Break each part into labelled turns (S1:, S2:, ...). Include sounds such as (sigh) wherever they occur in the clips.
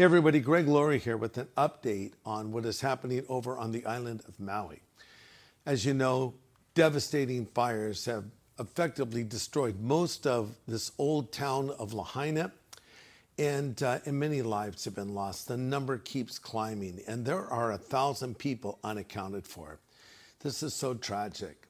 S1: Hey everybody, Greg Laurie here with an update on what is happening over on the island of Maui. As you know, devastating fires have effectively destroyed most of this old town of Lahaina, and, uh, and many lives have been lost. The number keeps climbing, and there are a thousand people unaccounted for. This is so tragic.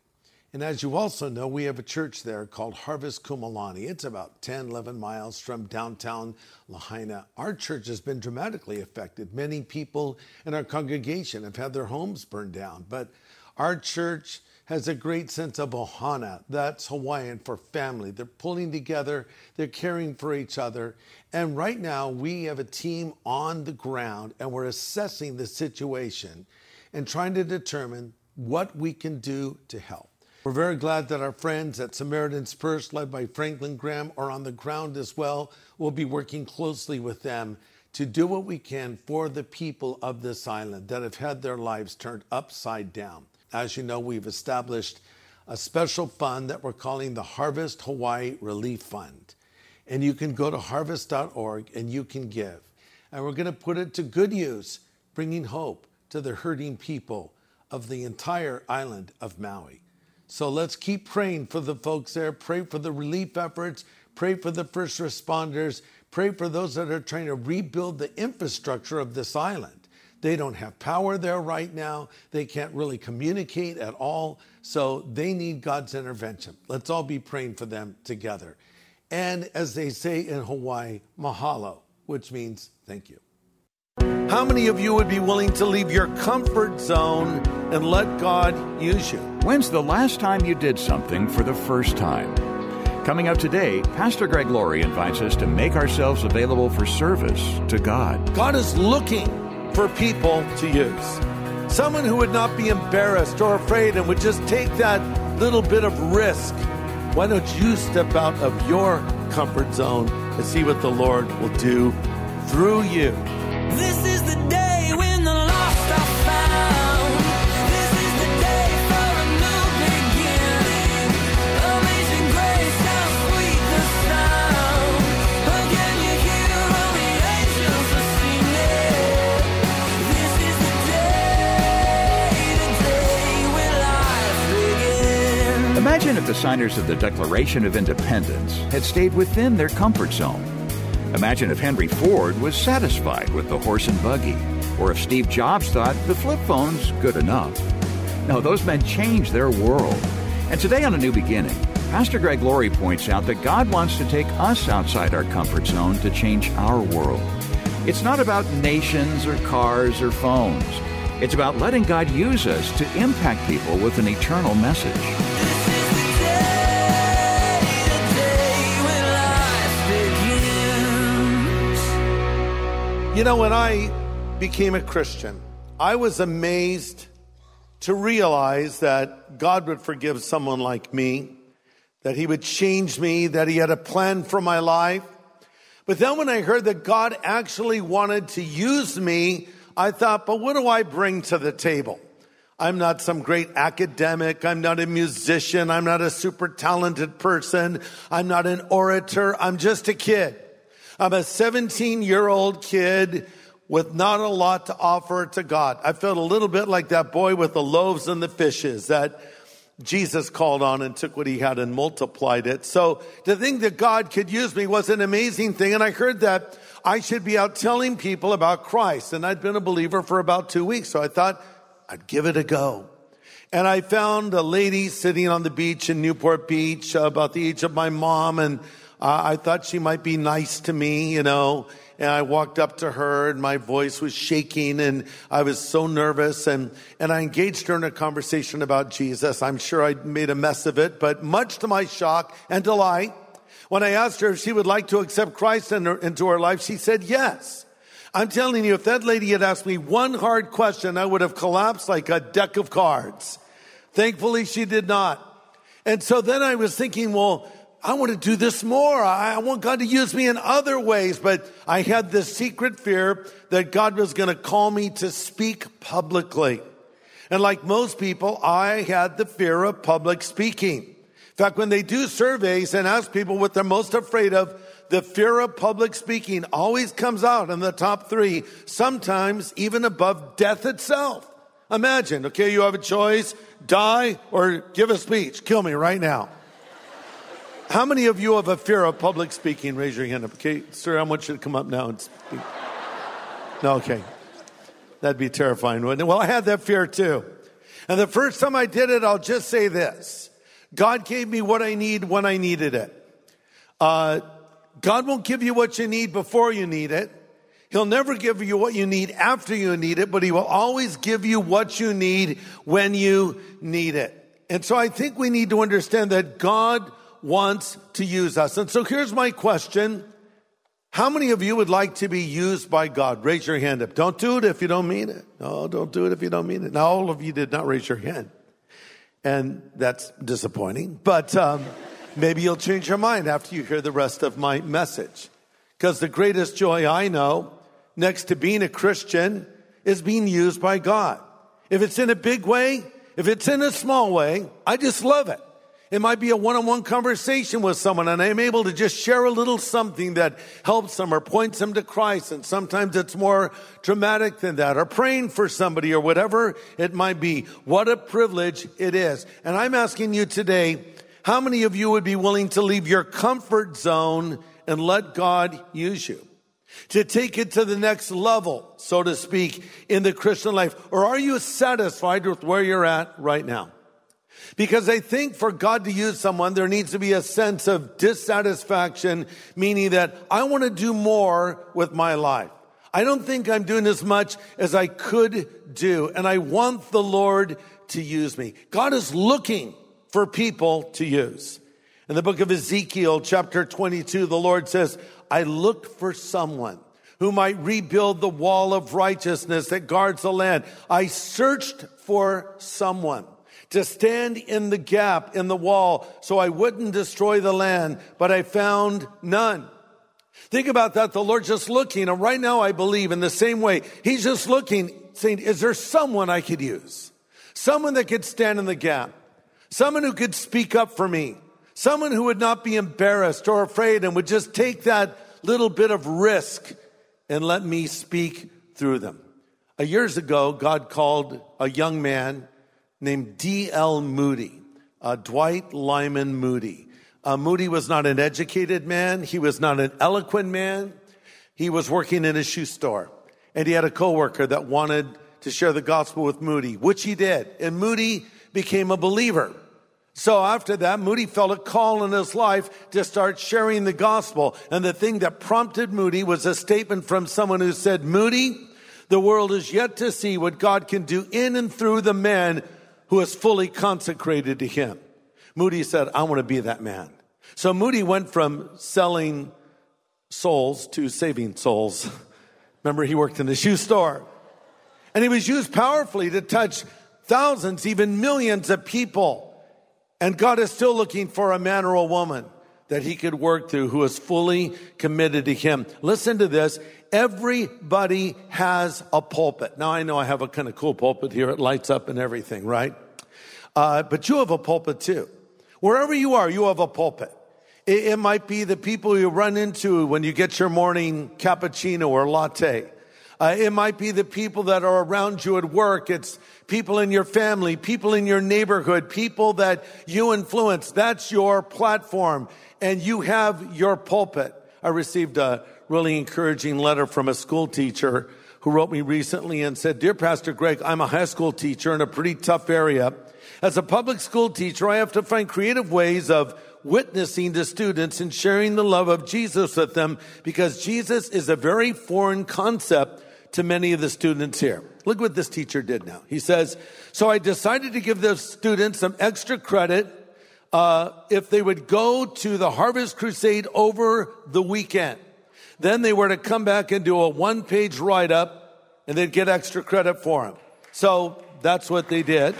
S1: And as you also know, we have a church there called Harvest Kumulani. It's about 10, 11 miles from downtown Lahaina. Our church has been dramatically affected. Many people in our congregation have had their homes burned down, but our church has a great sense of ohana. That's Hawaiian for family. They're pulling together, they're caring for each other. And right now, we have a team on the ground and we're assessing the situation and trying to determine what we can do to help. We're very glad that our friends at Samaritan's Purse, led by Franklin Graham, are on the ground as well. We'll be working closely with them to do what we can for the people of this island that have had their lives turned upside down. As you know, we've established a special fund that we're calling the Harvest Hawaii Relief Fund. And you can go to harvest.org and you can give. And we're going to put it to good use, bringing hope to the hurting people of the entire island of Maui. So let's keep praying for the folks there. Pray for the relief efforts. Pray for the first responders. Pray for those that are trying to rebuild the infrastructure of this island. They don't have power there right now. They can't really communicate at all. So they need God's intervention. Let's all be praying for them together. And as they say in Hawaii, mahalo, which means thank you. How many of you would be willing to leave your comfort zone and let God use you?
S2: When's the last time you did something for the first time? Coming up today, Pastor Greg Laurie invites us to make ourselves available for service to God.
S1: God is looking for people to use. Someone who would not be embarrassed or afraid and would just take that little bit of risk. Why don't you step out of your comfort zone and see what the Lord will do through you?
S3: This is the day when
S2: Imagine if the signers of the Declaration of Independence had stayed within their comfort zone. Imagine if Henry Ford was satisfied with the horse and buggy, or if Steve Jobs thought the flip phone's good enough. No, those men changed their world. And today on A New Beginning, Pastor Greg Laurie points out that God wants to take us outside our comfort zone to change our world. It's not about nations or cars or phones. It's about letting God use us to impact people with an eternal message.
S1: You know, when I became a Christian, I was amazed to realize that God would forgive someone like me, that He would change me, that He had a plan for my life. But then when I heard that God actually wanted to use me, I thought, but what do I bring to the table? I'm not some great academic. I'm not a musician. I'm not a super talented person. I'm not an orator. I'm just a kid. I'm a 17 year old kid with not a lot to offer to God. I felt a little bit like that boy with the loaves and the fishes that Jesus called on and took what he had and multiplied it. So to think that God could use me was an amazing thing. And I heard that I should be out telling people about Christ. And I'd been a believer for about two weeks. So I thought I'd give it a go. And I found a lady sitting on the beach in Newport Beach about the age of my mom. And uh, I thought she might be nice to me, you know. And I walked up to her and my voice was shaking and I was so nervous and, and I engaged her in a conversation about Jesus. I'm sure I made a mess of it, but much to my shock and delight, when I asked her if she would like to accept Christ in her, into her life, she said yes. I'm telling you, if that lady had asked me one hard question, I would have collapsed like a deck of cards. Thankfully, she did not. And so then I was thinking, well, I want to do this more. I want God to use me in other ways. But I had this secret fear that God was going to call me to speak publicly. And like most people, I had the fear of public speaking. In fact, when they do surveys and ask people what they're most afraid of, the fear of public speaking always comes out in the top three, sometimes even above death itself. Imagine, okay, you have a choice, die or give a speech. Kill me right now. How many of you have a fear of public speaking? Raise your hand up. Okay, sir, I want you to come up now and speak. No, okay. That'd be terrifying, wouldn't it? Well, I had that fear too. And the first time I did it, I'll just say this. God gave me what I need when I needed it. Uh, God won't give you what you need before you need it. He'll never give you what you need after you need it, but he will always give you what you need when you need it. And so I think we need to understand that God wants to use us. And so here's my question. How many of you would like to be used by God? Raise your hand up. Don't do it if you don't mean it. No, don't do it if you don't mean it. Now, all of you did not raise your hand. And that's disappointing, but um, maybe you'll change your mind after you hear the rest of my message. Because the greatest joy I know, next to being a Christian, is being used by God. If it's in a big way, if it's in a small way, I just love it. It might be a one-on-one conversation with someone and I'm able to just share a little something that helps them or points them to Christ. And sometimes it's more dramatic than that or praying for somebody or whatever it might be. What a privilege it is. And I'm asking you today, how many of you would be willing to leave your comfort zone and let God use you? To take it to the next level, so to speak, in the Christian life? Or are you satisfied with where you're at right now? Because I think for God to use someone, there needs to be a sense of dissatisfaction, meaning that I want to do more with my life. I don't think I'm doing as much as I could do, and I want the Lord to use me. God is looking for people to use. In the book of Ezekiel, chapter 22, the Lord says, I looked for someone who might rebuild the wall of righteousness that guards the land. I searched for someone to stand in the gap in the wall so I wouldn't destroy the land, but I found none. Think about that. The Lord's just looking. And right now, I believe in the same way. He's just looking, saying, is there someone I could use? Someone that could stand in the gap. Someone who could speak up for me. Someone who would not be embarrassed or afraid and would just take that little bit of risk and let me speak through them. Uh, years ago, God called a young man named D.L. Moody, uh, Dwight Lyman Moody. Uh, Moody was not an educated man. He was not an eloquent man. He was working in a shoe store and he had a coworker that wanted to share the gospel with Moody, which he did. And Moody became a believer. So after that, Moody felt a call in his life to start sharing the gospel. And the thing that prompted Moody was a statement from someone who said, Moody, the world is yet to see what God can do in and through the man who is fully consecrated to him. Moody said, I want to be that man. So Moody went from selling souls to saving souls. (laughs) Remember, he worked in a shoe store. And he was used powerfully to touch thousands, even millions of people. And God is still looking for a man or a woman that he could work through who is fully committed to him. Listen to this. Everybody has a pulpit. Now I know I have a kind of cool pulpit here. It lights up and everything, right? Uh, but you have a pulpit too. Wherever you are, you have a pulpit. It, it might be the people you run into when you get your morning cappuccino or latte. Uh, it might be the people that are around you at work. It's people in your family, people in your neighborhood, people that you influence. That's your platform and you have your pulpit. I received a really encouraging letter from a school teacher who wrote me recently and said, Dear Pastor Greg, I'm a high school teacher in a pretty tough area. As a public school teacher, I have to find creative ways of witnessing to students and sharing the love of Jesus with them because Jesus is a very foreign concept to many of the students here. Look what this teacher did now. He says, So I decided to give the students some extra credit uh, if they would go to the Harvest Crusade over the weekend. Then they were to come back and do a one page write up and they'd get extra credit for them. So that's what they did.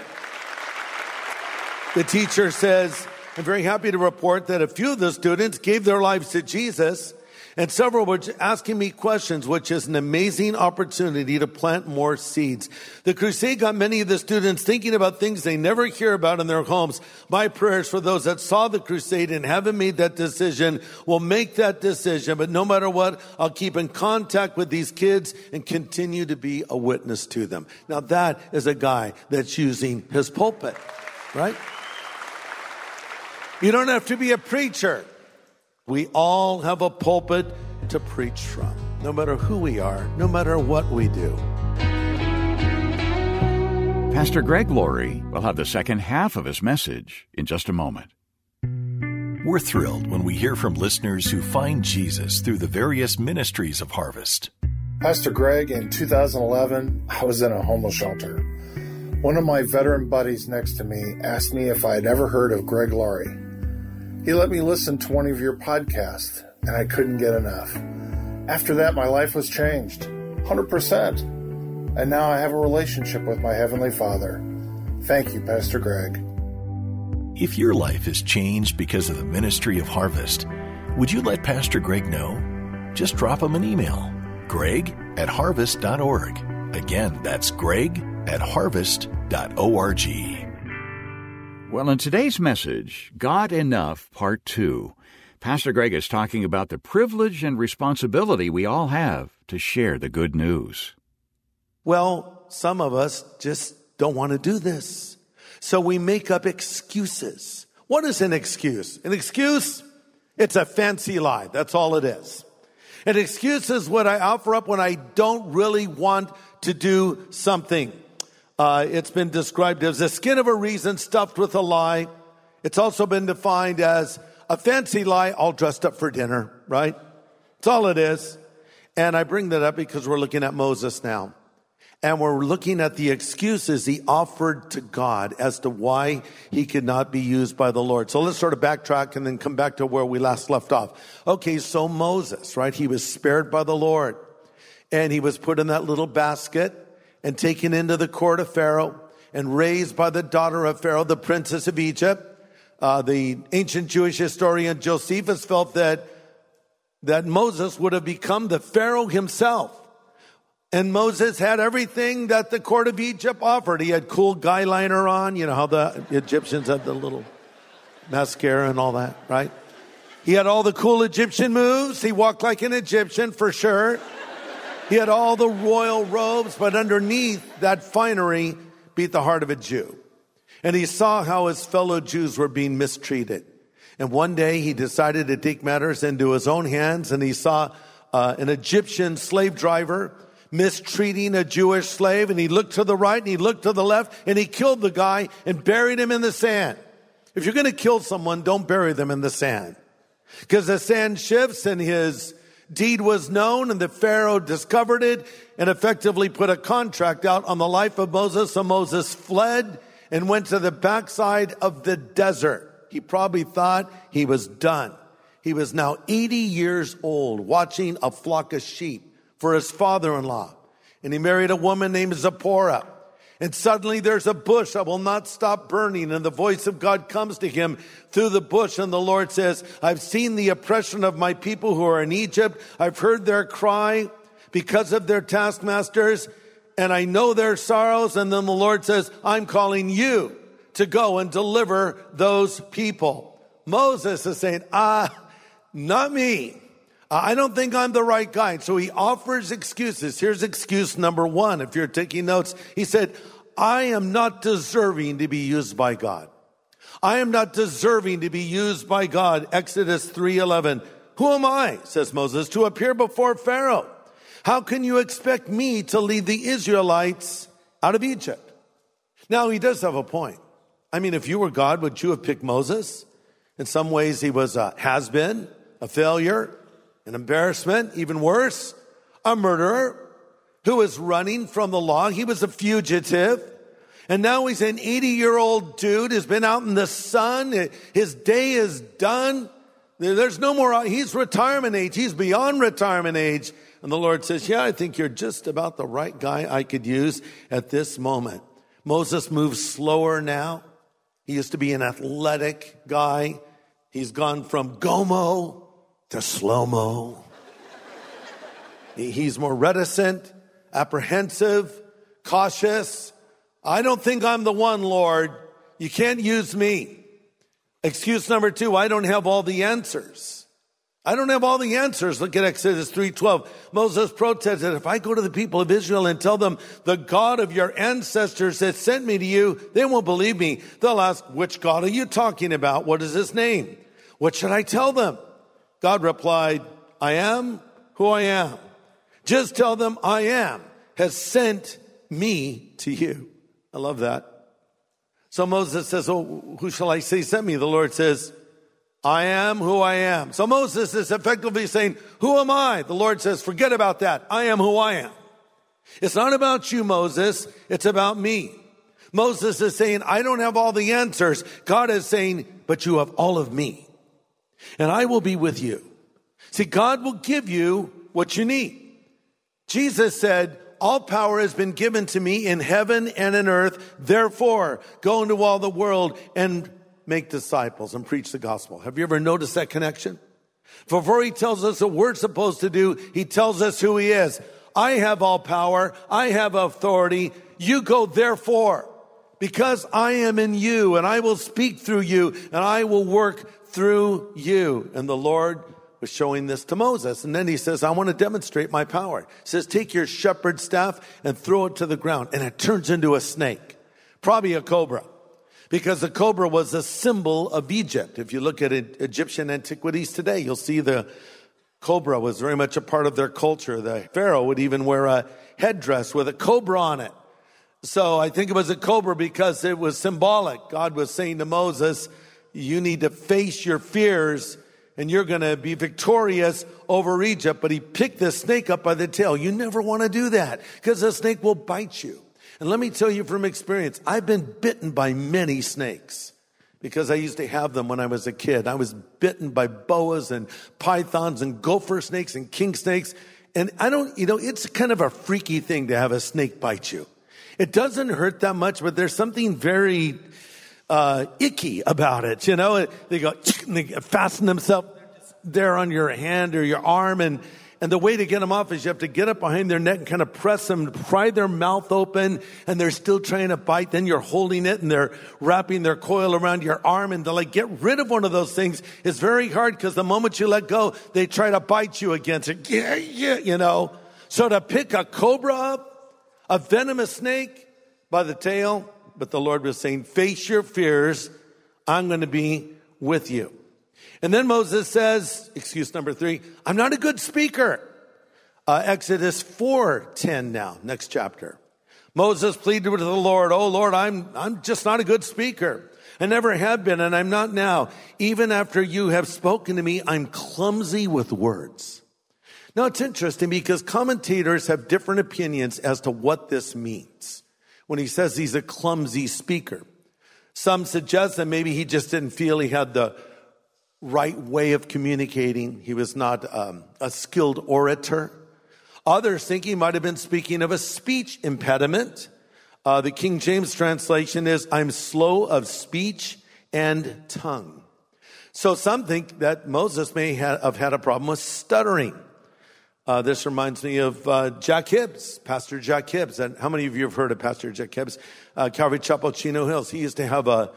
S1: The teacher says, I'm very happy to report that a few of the students gave their lives to Jesus And several were asking me questions, which is an amazing opportunity to plant more seeds. The crusade got many of the students thinking about things they never hear about in their homes. My prayers for those that saw the crusade and haven't made that decision will make that decision. But no matter what, I'll keep in contact with these kids and continue to be a witness to them. Now that is a guy that's using his pulpit, right? You don't have to be a preacher. We all have a pulpit to preach from, no matter who we are, no matter what we do.
S2: Pastor Greg Laurie will have the second half of his message in just a moment.
S4: We're thrilled when we hear from listeners who find Jesus through the various ministries of Harvest.
S5: Pastor Greg, in 2011, I was in a homeless shelter. One of my veteran buddies next to me asked me if I had ever heard of Greg Laurie. He let me listen to one of your podcasts, and I couldn't get enough. After that, my life was changed 100%. And now I have a relationship with my Heavenly Father. Thank you, Pastor Greg.
S4: If your life is changed because of the ministry of Harvest, would you let Pastor Greg know? Just drop him an email greg at harvest.org. Again, that's greg at harvest.org.
S2: Well, in today's message, God Enough, Part 2, Pastor Greg is talking about the privilege and responsibility we all have to share the good news.
S1: Well, some of us just don't want to do this. So we make up excuses. What is an excuse? An excuse? It's a fancy lie. That's all it is. An excuse is what I offer up when I don't really want to do something. Uh, it's been described as the skin of a reason stuffed with a lie. It's also been defined as a fancy lie all dressed up for dinner, right? That's all it is. And I bring that up because we're looking at Moses now. And we're looking at the excuses he offered to God as to why he could not be used by the Lord. So let's sort of backtrack and then come back to where we last left off. Okay, so Moses, right? He was spared by the Lord and he was put in that little basket and taken into the court of Pharaoh and raised by the daughter of Pharaoh, the princess of Egypt. Uh, the ancient Jewish historian Josephus felt that that Moses would have become the Pharaoh himself. And Moses had everything that the court of Egypt offered. He had cool guy liner on. You know how the Egyptians had the little mascara and all that, right? He had all the cool Egyptian moves. He walked like an Egyptian for sure. He had all the royal robes, but underneath that finery beat the heart of a Jew. And he saw how his fellow Jews were being mistreated. And one day he decided to take matters into his own hands and he saw uh, an Egyptian slave driver mistreating a Jewish slave and he looked to the right and he looked to the left and he killed the guy and buried him in the sand. If you're going to kill someone, don't bury them in the sand because the sand shifts and his deed was known and the Pharaoh discovered it and effectively put a contract out on the life of Moses. So Moses fled and went to the backside of the desert. He probably thought he was done. He was now 80 years old watching a flock of sheep for his father-in-law. And he married a woman named Zipporah. And suddenly there's a bush that will not stop burning. And the voice of God comes to him through the bush. And the Lord says, I've seen the oppression of my people who are in Egypt. I've heard their cry because of their taskmasters. And I know their sorrows. And then the Lord says, I'm calling you to go and deliver those people. Moses is saying, ah, not me. I don't think I'm the right guy. So he offers excuses. Here's excuse number one. If you're taking notes, he said, I am not deserving to be used by God. I am not deserving to be used by God. Exodus 3:11. Who am I, says Moses, to appear before Pharaoh? How can you expect me to lead the Israelites out of Egypt? Now he does have a point. I mean, if you were God, would you have picked Moses? In some ways, he was a has been, a failure, an embarrassment, even worse, a murderer who was running from the law. He was a fugitive. And now he's an 80 year old dude who's been out in the sun. His day is done. There's no more, he's retirement age. He's beyond retirement age. And the Lord says, yeah, I think you're just about the right guy I could use at this moment. Moses moves slower now. He used to be an athletic guy. He's gone from Gomo to slow mo. He's more reticent, apprehensive, cautious. I don't think I'm the one, Lord. You can't use me. Excuse number two, I don't have all the answers. I don't have all the answers. Look at Exodus 3:12. Moses protested, if I go to the people of Israel and tell them the God of your ancestors has sent me to you, they won't believe me. They'll ask, which God are you talking about? What is his name? What should I tell them? God replied, I am who I am. Just tell them I am has sent me to you. I love that. So Moses says, Oh, who shall I say sent me? The Lord says, I am who I am. So Moses is effectively saying, Who am I? The Lord says, Forget about that. I am who I am. It's not about you, Moses. It's about me. Moses is saying, I don't have all the answers. God is saying, But you have all of me. And I will be with you. See, God will give you what you need. Jesus said, all power has been given to me in heaven and in earth. Therefore, go into all the world and make disciples and preach the gospel. Have you ever noticed that connection? Before he tells us what we're supposed to do, he tells us who he is. I have all power. I have authority. You go therefore because I am in you and I will speak through you and I will work through you. And the Lord was showing this to Moses. And then he says, I want to demonstrate my power. He says, take your shepherd staff and throw it to the ground. And it turns into a snake, probably a cobra. Because the cobra was a symbol of Egypt. If you look at Egyptian antiquities today, you'll see the cobra was very much a part of their culture. The pharaoh would even wear a headdress with a cobra on it. So I think it was a cobra because it was symbolic. God was saying to Moses, you need to face your fears and you're going to be victorious over Egypt. But he picked the snake up by the tail. You never want to do that because the snake will bite you. And let me tell you from experience, I've been bitten by many snakes because I used to have them when I was a kid. I was bitten by boas and pythons and gopher snakes and king snakes. And I don't, you know, it's kind of a freaky thing to have a snake bite you. It doesn't hurt that much, but there's something very uh, icky about it. You know, they go, (clears throat) and they fasten themselves there on your hand or your arm. And, and the way to get them off is you have to get up behind their neck and kind of press them, pry their mouth open, and they're still trying to bite. Then you're holding it and they're wrapping their coil around your arm. And to like get rid of one of those things is very hard because the moment you let go, they try to bite you again. Yeah, yeah, you know. So to pick a cobra up, a venomous snake by the tail, but the Lord was saying, face your fears. I'm going to be with you. And then Moses says, excuse number three, I'm not a good speaker. Uh, Exodus 4:10 now, next chapter. Moses pleaded with the Lord, "Oh Lord, I'm I'm just not a good speaker. I never have been and I'm not now. Even after you have spoken to me, I'm clumsy with words." Now it's interesting because commentators have different opinions as to what this means when he says he's a clumsy speaker. Some suggest that maybe he just didn't feel he had the right way of communicating. He was not um, a skilled orator. Others think he might have been speaking of a speech impediment. Uh, the King James translation is, I'm slow of speech and tongue. So some think that Moses may have had a problem with stuttering. Uh, this reminds me of uh, Jack Hibbs, Pastor Jack Hibbs. And how many of you have heard of Pastor Jack Hibbs? Uh, Calvary Chapel, Chino Hills. He used to have a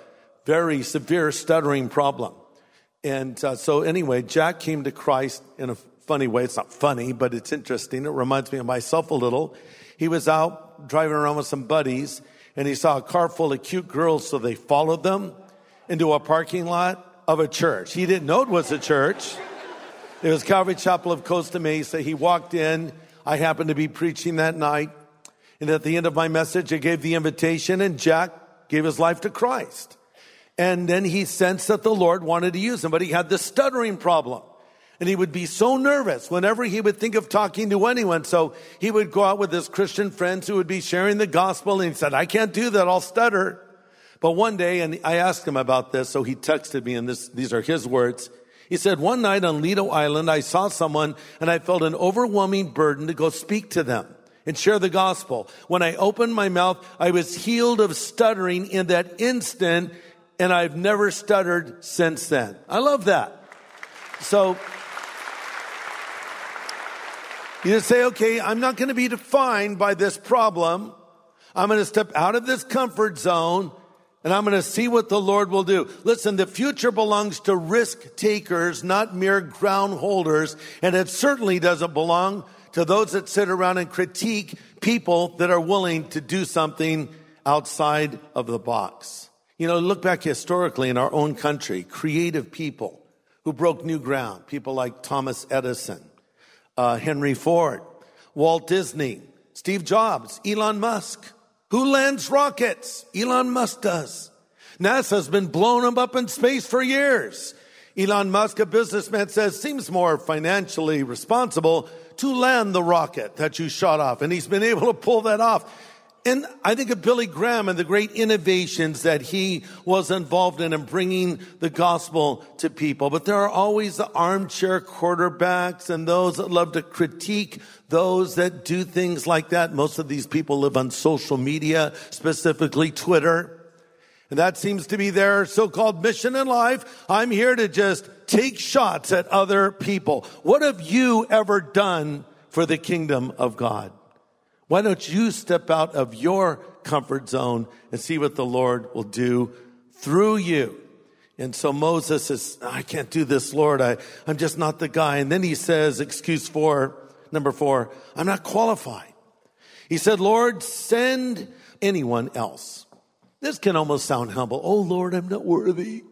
S1: very severe stuttering problem. And uh, so, anyway, Jack came to Christ in a funny way. It's not funny, but it's interesting. It reminds me of myself a little. He was out driving around with some buddies, and he saw a car full of cute girls, so they followed them into a parking lot of a church. He didn't know it was a church. It was Calvary Chapel of Costa Mesa. He walked in. I happened to be preaching that night. And at the end of my message, I gave the invitation, and Jack gave his life to Christ. And then he sensed that the Lord wanted to use him, but he had the stuttering problem. And he would be so nervous whenever he would think of talking to anyone. So he would go out with his Christian friends who would be sharing the gospel. And he said, I can't do that. I'll stutter. But one day, and I asked him about this, so he texted me, and this, these are his words. He said, one night on Lido Island, I saw someone and I felt an overwhelming burden to go speak to them and share the gospel. When I opened my mouth, I was healed of stuttering in that instant and I've never stuttered since then. I love that. So, You just say, okay, I'm not going to be defined by this problem. I'm going to step out of this comfort zone and I'm going to see what the Lord will do. Listen, the future belongs to risk takers, not mere ground holders. And it certainly doesn't belong to those that sit around and critique people that are willing to do something outside of the box. You know, look back historically in our own country, creative people who broke new ground, people like Thomas Edison, uh, Henry Ford, Walt Disney, Steve Jobs, Elon Musk. Who lands rockets? Elon Musk does. NASA's been blowing them up in space for years. Elon Musk, a businessman, says seems more financially responsible to land the rocket that you shot off. And he's been able to pull that off. And I think of Billy Graham and the great innovations that he was involved in and bringing the gospel to people. But there are always the armchair quarterbacks and those that love to critique those that do things like that. Most of these people live on social media, specifically Twitter. And that seems to be their so-called mission in life. I'm here to just take shots at other people. What have you ever done for the kingdom of God? Why don't you step out of your comfort zone and see what the Lord will do through you? And so Moses says, I can't do this, Lord. I, I'm just not the guy. And then he says, excuse four, number four, I'm not qualified. He said, Lord, send anyone else. This can almost sound humble. Oh Lord, I'm not worthy.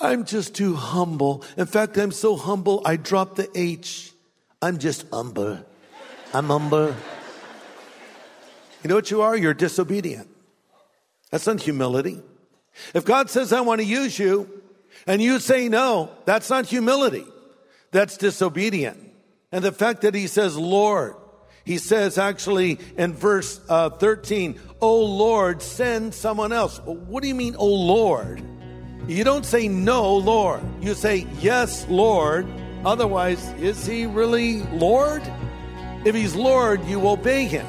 S1: I'm just too humble. In fact, I'm so humble, I dropped the H. I'm just humble. I'm humble. You know what you are? You're disobedient. That's not humility. If God says, I want to use you, and you say no, that's not humility. That's disobedient. And the fact that he says, Lord, he says actually in verse uh, 13, Oh Lord, send someone else. What do you mean, Oh Lord? You don't say no, Lord. You say yes, Lord. Otherwise, is he really Lord? If he's Lord, you obey him.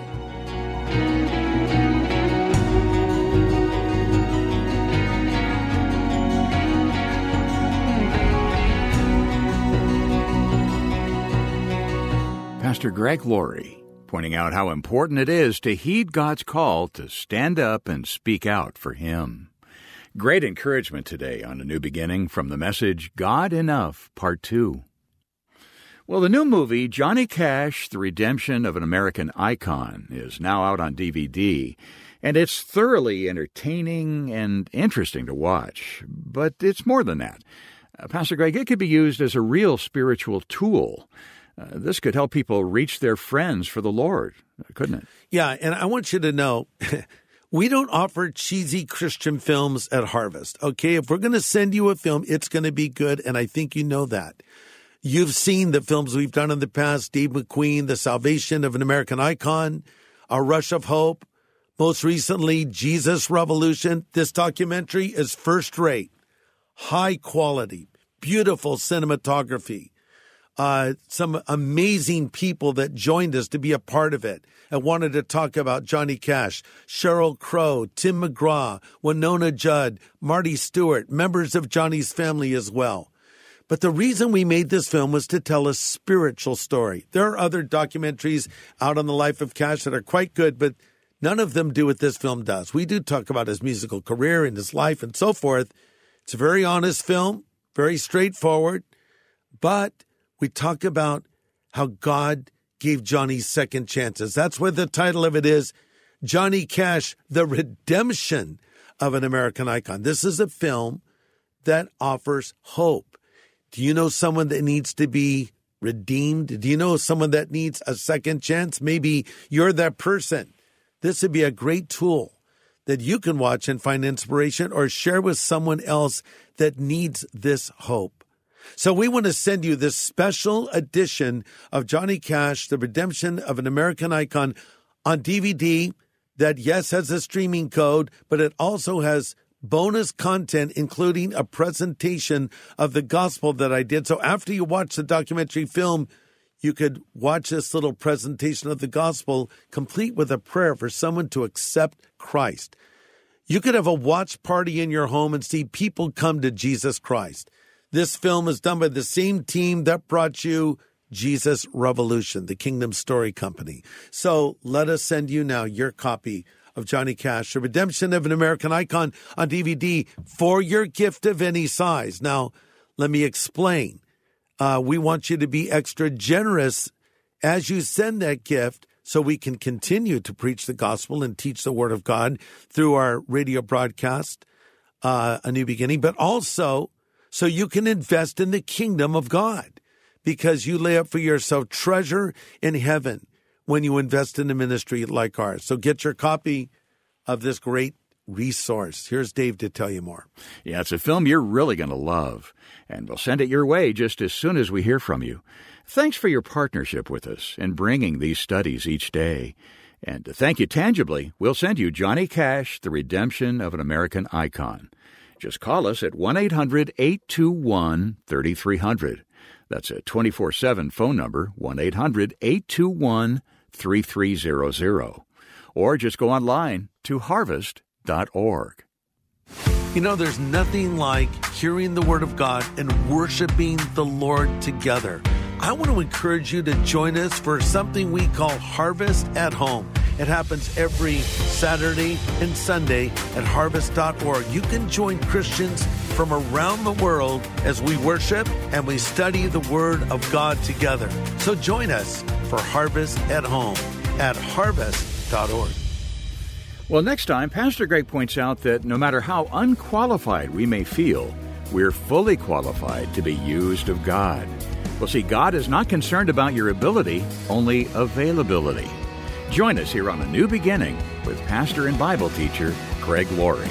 S2: Pastor Greg Laurie, pointing out how important it is to heed God's call to stand up and speak out for Him. Great encouragement today on A New Beginning from the message God Enough, Part 2. Well, the new movie, Johnny Cash, The Redemption of an American Icon, is now out on DVD, and it's thoroughly entertaining and interesting to watch. But it's more than that. Uh, Pastor Greg, it could be used as a real spiritual tool. Uh, this could help people reach their friends for the Lord, couldn't it?
S1: Yeah, and I want you to know (laughs) we don't offer cheesy Christian films at Harvest. Okay, if we're going to send you a film, it's going to be good, and I think you know that. You've seen the films we've done in the past Steve McQueen, The Salvation of an American Icon, A Rush of Hope, most recently, Jesus Revolution. This documentary is first rate, high quality, beautiful cinematography uh, some amazing people that joined us to be a part of it and wanted to talk about Johnny Cash, Sheryl Crow, Tim McGraw, Wynonna Judd, Marty Stuart, members of Johnny's family as well. But the reason we made this film was to tell a spiritual story. There are other documentaries out on the life of Cash that are quite good, but none of them do what this film does. We do talk about his musical career and his life and so forth. It's a very honest film, very straightforward, but we talk about how God gave Johnny second chances. That's where the title of it is Johnny Cash, The Redemption of an American Icon. This is a film that offers hope. Do you know someone that needs to be redeemed? Do you know someone that needs a second chance? Maybe you're that person. This would be a great tool that you can watch and find inspiration or share with someone else that needs this hope. So we want to send you this special edition of Johnny Cash, The Redemption of an American Icon on DVD that, yes, has a streaming code, but it also has bonus content, including a presentation of the gospel that I did. So after you watch the documentary film, you could watch this little presentation of the gospel complete with a prayer for someone to accept Christ. You could have a watch party in your home and see people come to Jesus Christ. This film is done by the same team that brought you Jesus Revolution, the Kingdom Story Company. So let us send you now your copy of Johnny Cash, The Redemption of an American Icon on DVD for your gift of any size. Now, let me explain. Uh, we want you to be extra generous as you send that gift so we can continue to preach the gospel and teach the word of God through our radio broadcast, uh, A New Beginning, but also so you can invest in the kingdom of God because you lay up for yourself treasure in heaven when you invest in a ministry like ours. So get your copy of this great resource. Here's Dave to tell you more.
S2: Yeah, it's a film you're really going to love, and we'll send it your way just as soon as we hear from you. Thanks for your partnership with us in bringing these studies each day. And to thank you tangibly, we'll send you Johnny Cash, The Redemption of an American Icon. Just call us at 1 800 821 3300. That's a 24 7 phone number, 1 800 821 3300. Or just go online to harvest.org.
S1: You know, there's nothing like hearing the Word of God and worshiping the Lord together. I want to encourage you to join us for something we call Harvest at Home. It happens every Saturday and Sunday at harvest.org. You can join Christians from around the world as we worship and we study the Word of God together. So join us for Harvest at Home at harvest.org.
S2: Well, next time, Pastor Greg points out that no matter how unqualified we may feel, we're fully qualified to be used of God. Well, see, God is not concerned about your ability, only availability. Join us here on A New Beginning with pastor and Bible teacher Greg Laurie.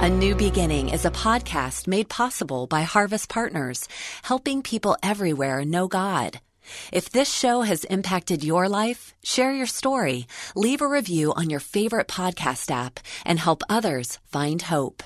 S6: A New Beginning is a podcast made possible by Harvest Partners, helping people everywhere know God. If this show has impacted your life, share your story, leave a review on your favorite podcast app, and help others find hope.